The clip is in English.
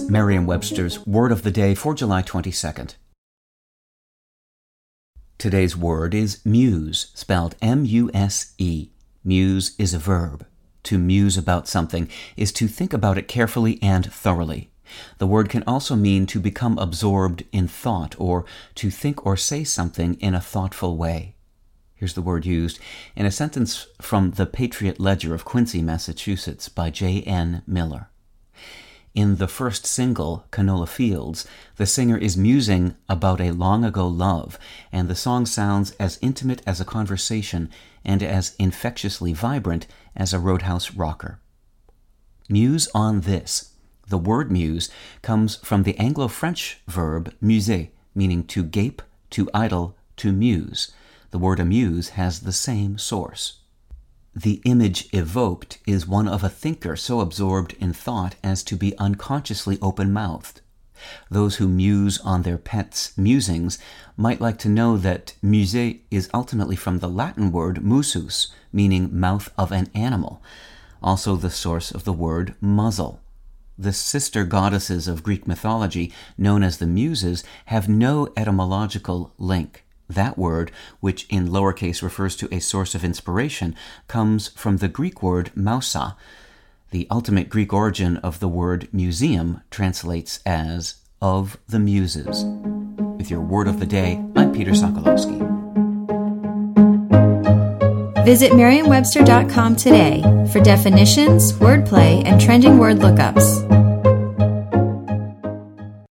Merriam Webster's Word of the Day for July 22nd. Today's word is muse, spelled M U S E. Muse is a verb. To muse about something is to think about it carefully and thoroughly. The word can also mean to become absorbed in thought or to think or say something in a thoughtful way. Here's the word used in a sentence from the Patriot Ledger of Quincy, Massachusetts by J.N. Miller. In the first single, Canola Fields, the singer is musing about a long ago love, and the song sounds as intimate as a conversation and as infectiously vibrant as a roadhouse rocker. Muse on this. The word muse comes from the Anglo French verb muser, meaning to gape, to idle, to muse. The word amuse has the same source. The image evoked is one of a thinker so absorbed in thought as to be unconsciously open mouthed. Those who muse on their pets' musings might like to know that muse is ultimately from the Latin word musus, meaning mouth of an animal, also the source of the word muzzle. The sister goddesses of Greek mythology, known as the Muses, have no etymological link. That word, which in lowercase refers to a source of inspiration, comes from the Greek word mousa. The ultimate Greek origin of the word museum translates as of the muses. With your word of the day, I'm Peter Sokolowski. Visit Merriam-Webster.com today for definitions, wordplay, and trending word lookups.